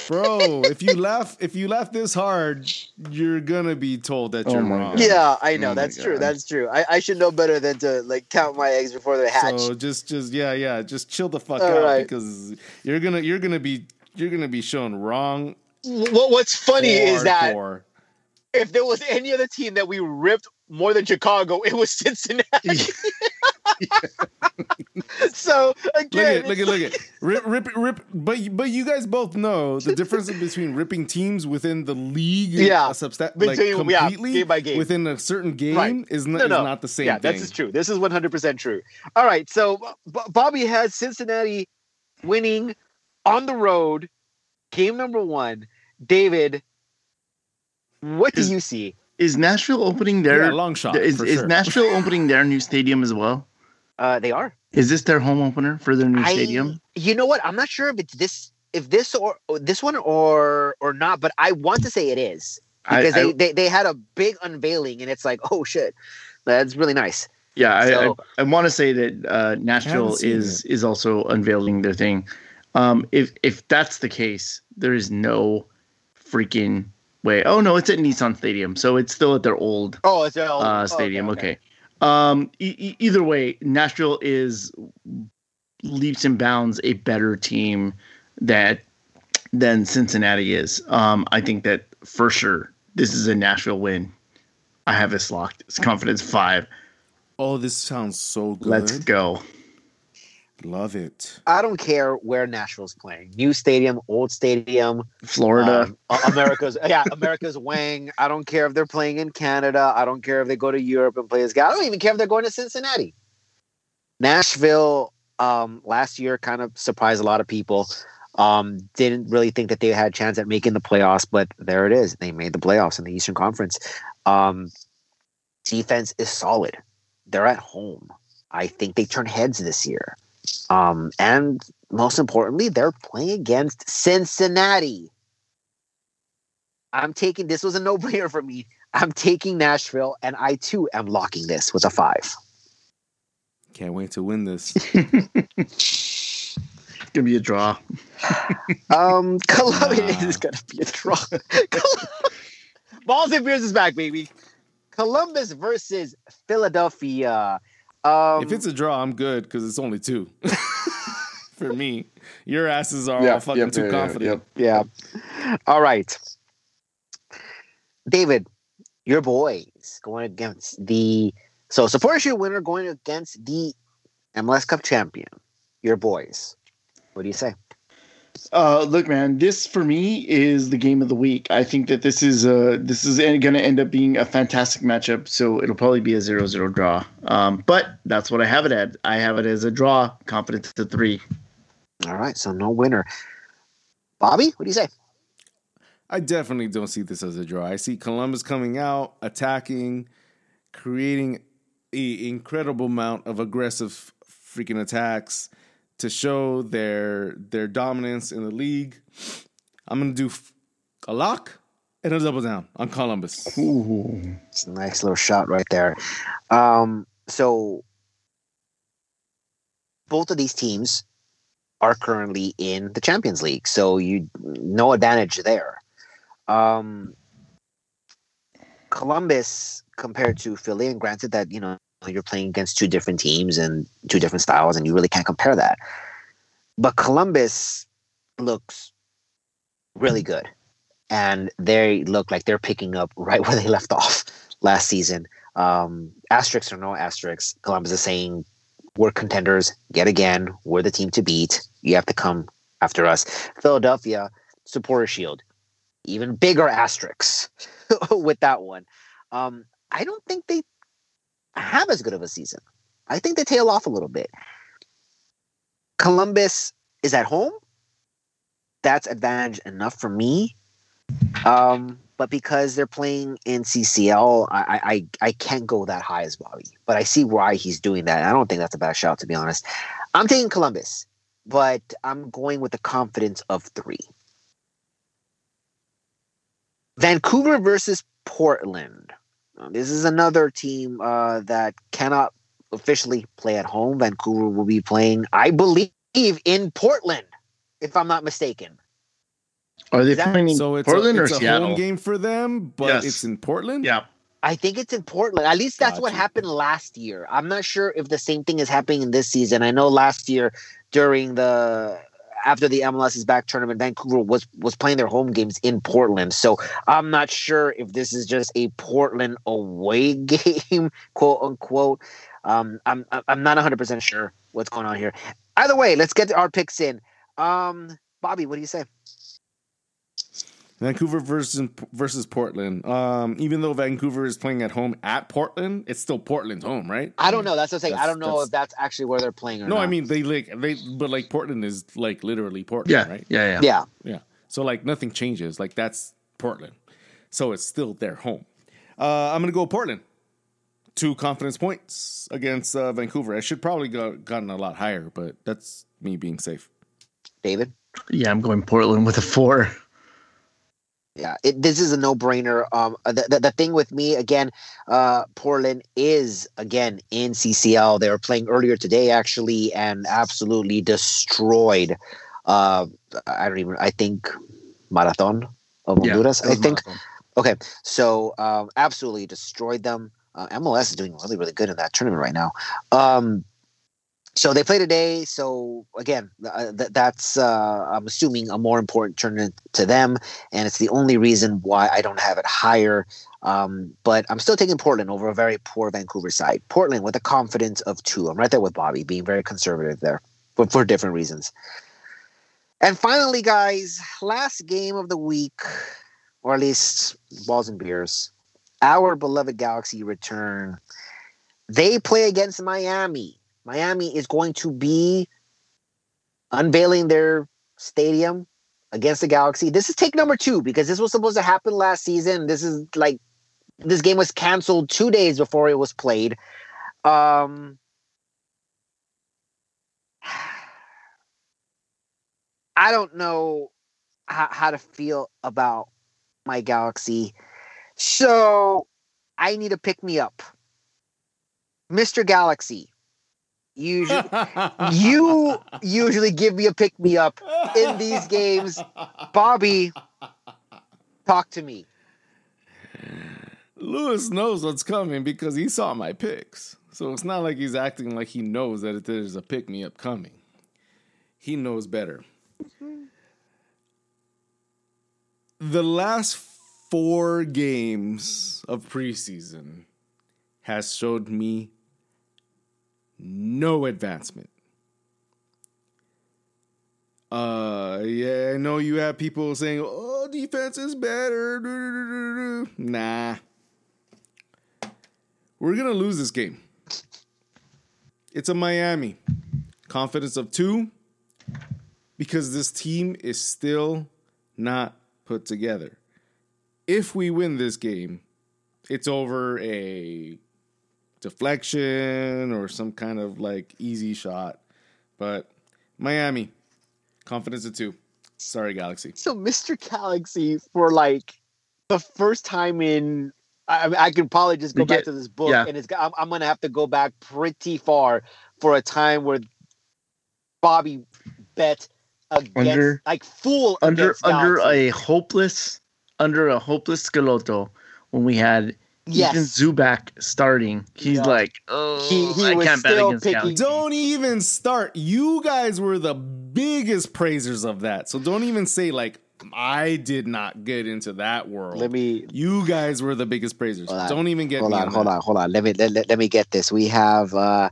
Bro, if you laugh, if you laugh this hard, you're gonna be told that Oh you're my wrong. God. Yeah, I know. Oh that's true. God. That's true. I, I should know better than to like count my eggs before they hatch. So just, just yeah, yeah, just chill the fuck All out right. because you're gonna, you're gonna be, you're gonna be shown wrong. What, what's funny is that if there was any other team that we ripped more than Chicago, it was Cincinnati. so again, Look at, look at, look at, rip, rip, rip. But, but you guys both know the difference between ripping teams within the league, Yeah. a substa- like Between- yeah, completely game by game. within a certain game Right. is, not, No, is not the same yeah, thing. this is true. This is 100% true. All right, so B- Bobby has Cincinnati winning on the road, game number one. David, what do you see? Is Nashville opening their Yeah, long shot. is, is sure. Nashville opening their new stadium as well? Uh, they are. Is this their home opener for their new I- stadium? You know what? I'm not sure if it's this, if this or or this one or or not, but I want to say it is because I- they, they they had a big unveiling, and it's like, oh shit, that's really nice. Yeah, I, So- I, I want to say that uh, Nashville is is also unveiling their thing. Um, if if that's the case, there is no freaking way. Oh no, it's at Nissan Stadium, so it's still at their old Oh, it's their old- uh, oh, stadium. Okay. Um, e- e- either way, Nashville is leaps and bounds a better team that than Cincinnati is. Um, I think that for sure this is a Nashville win. I have this locked. It's confidence five. Oh, this sounds so good. Let's go. Love it. I don't care where Nashville's playing. New stadium, old stadium, Florida. um, America's yeah, America's Wang. I don't care if they're playing in Canada. I don't care if they go to Europe and play this guy. I don't even care if they're going to Cincinnati. Nashville um, last year kind of surprised a lot of people. Um, didn't really think that they had a chance at making the playoffs, but there it is. They made the playoffs in the Eastern Conference. Um, defense is solid. They're at home. I think they turn heads this year. Um, and most importantly, they're playing against Cincinnati. I'm taking this was a no-brainer for me. I'm taking Nashville, and I too am locking this with a five. Can't wait to win this. It's gonna be a draw. Um, Columbus Nah. is gonna be a draw. Balls and beers is back, baby. Columbus versus Philadelphia. Um, if it's a draw, I'm good because it's only two. For me, your asses are Yeah, all fucking yep, too yeah, yeah, confident. Yeah. All right. David, your boys going against the so supporter shield winner going against the MLS Cup champion. Your boys. What do you say? Uh, look, man, this for me is the game of the week. I think that this is uh this is going to end up being a fantastic matchup. So it'll probably be a 0-0 draw. Um, but that's what I have it at. I have it as a draw. Confidence to three. All right, so no winner. Bobby, what do you say? I definitely don't see this as a draw. I see Columbus coming out, attacking, creating a incredible amount of aggressive freaking attacks to show their their dominance in the league. I'm gonna do a lock and a double down on Columbus. Ooh. It's a nice little shot right there. Um, so both of these teams are currently in the Champions League, so you no advantage there. Um, Columbus compared to Philly, and granted that you know you're playing against two different teams and two different styles, and you really can't compare that. But Columbus looks really good, and they look like they're picking up right where they left off last season. Um, asterisks or no asterisks, Columbus is saying we're contenders yet again. We're the team to beat. You have to come after us. Philadelphia supporter shield, even bigger asterisks with that one. Um, I don't think they have as good of a season. I think they tail off a little bit. Columbus is at home. That's advantage enough for me. Um, but because they're playing in CCL, I, I I can't go that high as Bobby. But I see why he's doing that. I don't think that's a bad shot, to be honest. I'm taking Columbus, but I'm going with the confidence of three. Vancouver versus Portland. Um, this is another team uh, that cannot officially play at home. Vancouver will be playing, I believe, in Portland, if I'm not mistaken. Are they that- playing in So it's Portland a, or it's a Seattle? home game for them, but Yes. it's in Portland. Yeah. I think it's in Portland. At least that's what happened last year. I'm not sure if the same thing is happening in this season. I know last year during the after the MLS is back tournament, Vancouver was was playing their home games in Portland. So I'm not sure if this is just a Portland away game, quote unquote. Um, I'm I'm not 100 percent sure what's going on here. Either way, let's get our picks in. Um, Bobby, what do you say? Vancouver versus versus Portland. Um, even though Vancouver is playing at home at Portland, it's still Portland's home, right? I don't know. That's what I'm saying. I don't know that's- if that's actually where they're playing or No, not. I mean they like they, but like Portland is like literally Portland, Yeah. right? Yeah. Yeah. yeah. Yeah. So like nothing changes. Like that's Portland. So it's still their home. Uh, I'm gonna go Portland. Two confidence points against uh, Vancouver. I should probably go gotten a lot higher, but that's me being safe. David. Yeah. I'm going Portland with a four. Yeah, it, this is a no-brainer. Um, the, the, the thing with me again, uh, Portland is again in CCL. They were playing earlier today actually, and absolutely destroyed. Uh, I don't even. I think Marathon of Honduras. that I think. Marathon. Okay, so um, absolutely destroyed them. Uh, MLS is doing really, really good in that tournament right now. Um, so they play today. So again, uh, th- that's uh, I'm assuming a more important tournament to them, and it's the only reason why I don't have it higher. Um, but I'm still taking Portland over a very poor Vancouver side. Portland with a confidence of two. I'm right there with Bobby, being very conservative there, but for different reasons. And finally, guys, last game of the week, or at least balls and beers. Our beloved Galaxy return. They play against Miami. Miami is going to be unveiling their stadium against the Galaxy. This is take number two because this was supposed to happen last season. This is like this game was canceled two days before it was played. Um, I don't know how, how to feel about my Galaxy. So I need to pick me up. Mr. Galaxy, usually you usually give me a pick me up in these games. Bobby, talk to me. Lewis knows what's coming because he saw my picks. So it's not like he's acting like he knows that there's a pick me up coming. He knows better. The last four games of preseason has showed me no advancement. Uh, yeah, I know you have people saying, "Oh, defense is better." Nah, we're gonna lose this game. It's a Miami. Confidence of two because this team is still not put together. If we win this game, it's over a deflection or some kind of like easy shot. But Miami, confidence of two. Sorry, Galaxy. So, Mr. Galaxy, for like the first time in, I, I could probably just go We back to this book, yeah. and it's I'm, I'm gonna have to go back pretty far for a time where Bobby bet against, Under- like full under under Galaxy. a hopeless under a hopeless Schelotto when we had Yes. Ethan Zubak starting, he's Yeah. like, oh, He- he I was can't bet against picking- Galaxy. Don't even start. You guys were the biggest praisers of that. So don't even say like I did not get into that world. Let me you guys were the biggest praisers. Don't even get hold me on, on, hold on, hold on. Let me let, let, let me get this. We have uh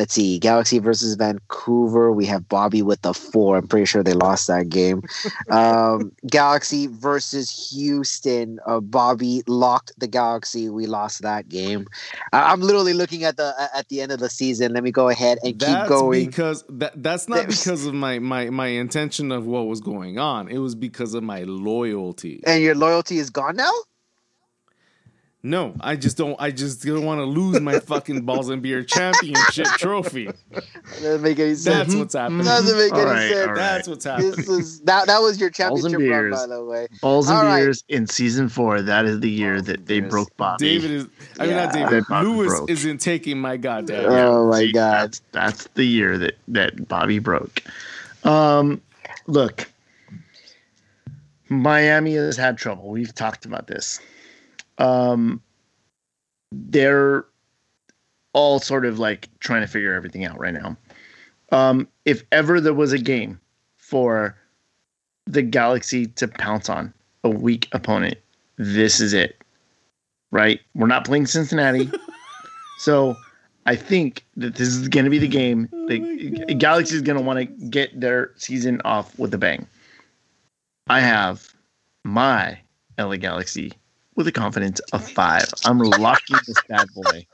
let's see, Galaxy versus Vancouver. We have Bobby with the four. I'm pretty sure they lost that game. um Galaxy versus Houston. Uh, Bobby locked the Galaxy. We lost that game. I- I'm literally looking at the at the end of the season. Let me go ahead and That's keep going. because that that's not because of my my my intention of what was going on. It was because of my loyalty. and your loyalty is gone now? No, I just don't. I just don't want to lose my fucking balls and beer championship trophy. Doesn't make any sense. That's what's happening. Doesn't make All any right, sense. all right. That's what's happening. This is that that was your Balls and championship run, beers. by the way. Balls and All right. beers in season four. That is the year Balls that they beers. broke Bobby. David is. I mean, not David. That Lewis broke. isn't taking my goddamn. Oh my See, God. That's, that's the year that that Bobby broke. Um, look, Miami has had trouble. We've talked about this. Um, they're all sort of like trying to figure everything out right now. Um, if ever there was a game for the Galaxy to pounce on a weak opponent, this is it. Right? We're not playing Cincinnati. so I think that this is going to be the game. Oh The Galaxy is going to want to get their season off with a bang. I have my LA Galaxy with a confidence of five. I'm locking this bad boy.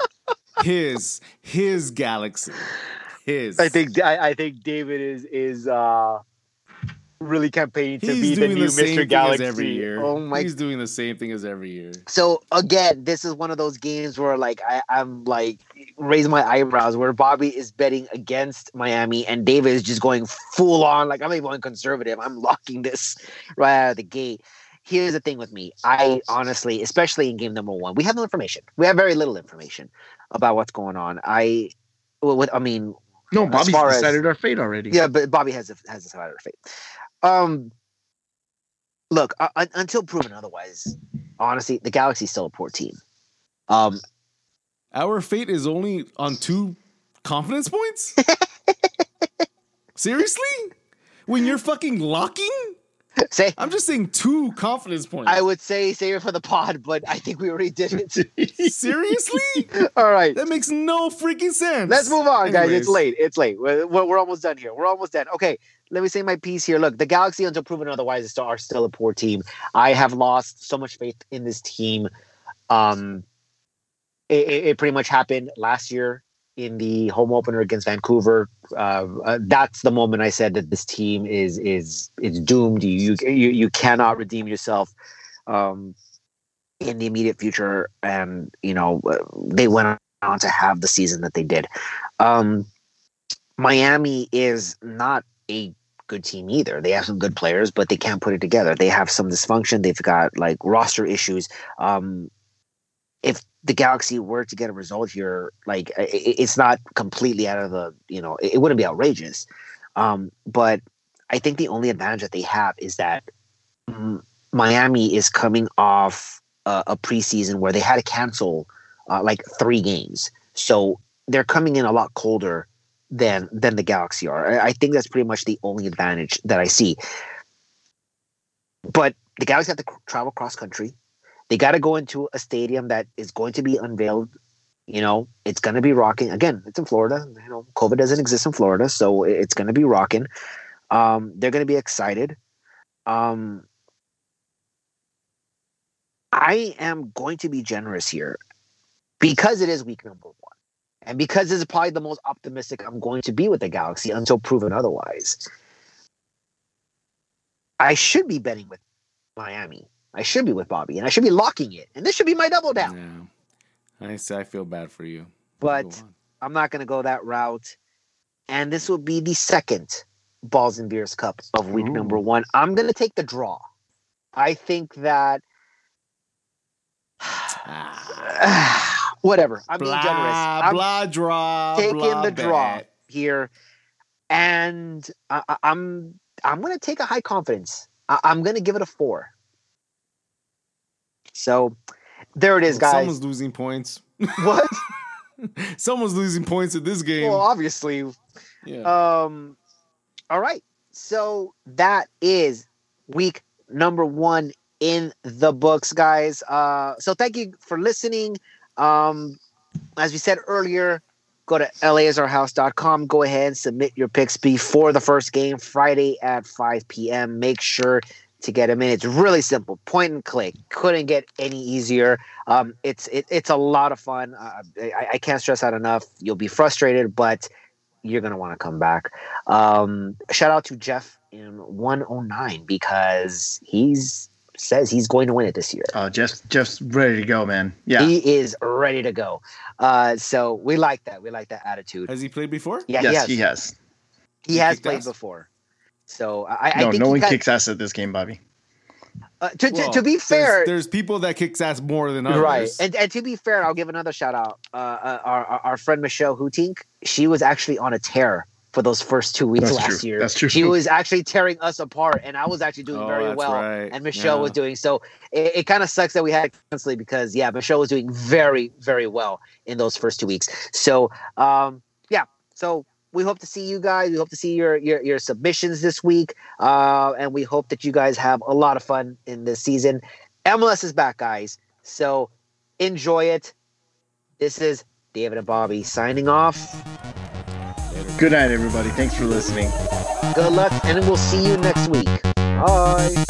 His his galaxy. His. I think I, I think David is is uh really campaigning to he's be the new the, Mr. Galaxy. every year. Oh my! He's doing the same thing as every year. So again, this is one of those games where like I, I'm like raising my eyebrows where Bobby is betting against Miami and David is just going full on like I'm even going conservative. I'm locking this right out of the gate. Here's the thing with me. I honestly, especially in game number one, we have no information. We have very little information about what's going on. I, well, with I mean, No, Bobby's far as- decided our fate already. yeah, but Bobby has a, has decided our fate. Um, look, uh, until proven otherwise, honestly, the Galaxy's still a poor team. Um, Our fate is only on two confidence points? Seriously? When you're fucking locking? Say I'm just saying two confidence points. I would say save it for the pod, but I think we already did it. Seriously? All right, That makes no freaking sense. let's move on, guys. It's late. It's late. We're, we're, almost done here. We're almost done. Okay, let me say my piece here. Look, the Galaxy, until proven otherwise, are still a poor team. I have lost so much faith in this team. Um, it, it pretty much happened last year in the home opener against Vancouver. Uh, uh, that's the moment I said that this team is is is doomed. You you you cannot redeem yourself. Um, in the immediate future, and you know they went on to have the season that they did. Um, Miami is not a good team either. They have some good players, but they can't put it together. They have some dysfunction. They've got like roster issues. Um, if the Galaxy were to get a result here, like i- i- it's not completely out of the, you know, it, it wouldn't be outrageous. Um, but I think the only advantage that they have is that Miami is coming off a, a preseason where they had to cancel uh, like three games, so they're coming in a lot colder than than the Galaxy are. I, I think that's pretty much the only advantage that I see. But the Galaxy have to travel cross country. They got to go into a stadium that is going to be unveiled. You know, it's going to be rocking. Again, it's in Florida. You know, COVID doesn't exist in Florida, so it's going to be rocking. Um, they're going to be excited. Um, I am going to be generous here because it is week number one. And because this is probably the most optimistic I'm going to be with the Galaxy until proven otherwise. I should be betting with Miami. I should be with Bobby, and I should be locking it. And this should be my double down. Yeah. I say I feel bad for you. But I'm not going to go that route. And this will be the second Balls and Beers Cup of week Ooh. number one. I'm going to take the draw. I think that. Whatever. I'm being generous. I'm blah, draw. taking blah, the draw bet. here, and I, I, I'm I'm going to take a high confidence. I, I'm going to give it a four. So There it is, guys. Someone's losing points. what? Someone's losing points at this game. Well, obviously. yeah. Um. All right. So that is week number one in the books, guys. Uh. So thank you for listening. Um. As we said earlier, go to lasrhouse.com. Go ahead and submit your picks before the first game, Friday at 5 p.m. Make sure to get them in. It's really simple, point and click. Couldn't get any easier. Um, it's it, it's a lot of fun. Uh, I, I can't stress that enough. You'll be frustrated, but you're gonna want to come back. Um, shout out to Jeff in 109 because he's says he's going to win it this year. Oh, Jeff's Jeff's ready to go, man. Yeah. He is ready to go. Uh, so we like that. We like that attitude. Has he played before? Yeah, yes, he has. he has. He, He has played ass? before. So I, I No, think no one got- kicks ass at this game, Bobby. uh, to, to, Well, to be fair, there's, people that kicks ass more than others. right? And, and to be fair, I'll give another shout out. Uh, uh, our, our our friend Michelle Hootink, she was actually on a tear for those first two weeks That's last true. year. That's true. She was actually tearing us apart, and I was actually doing Oh, very well, right. and Michelle Yeah. was doing so. It, it kind of sucks that we had to cancel because yeah, Michelle was doing very very well in those first two weeks. So um, yeah, so we hope to see you guys. We hope to see your your, your submissions this week, uh, and we hope that you guys have a lot of fun in this season. MLS is back, guys. So enjoy it. This is David and Bobby signing off. Good night, everybody. Thanks for listening. Good luck, and we'll see you next week. Bye.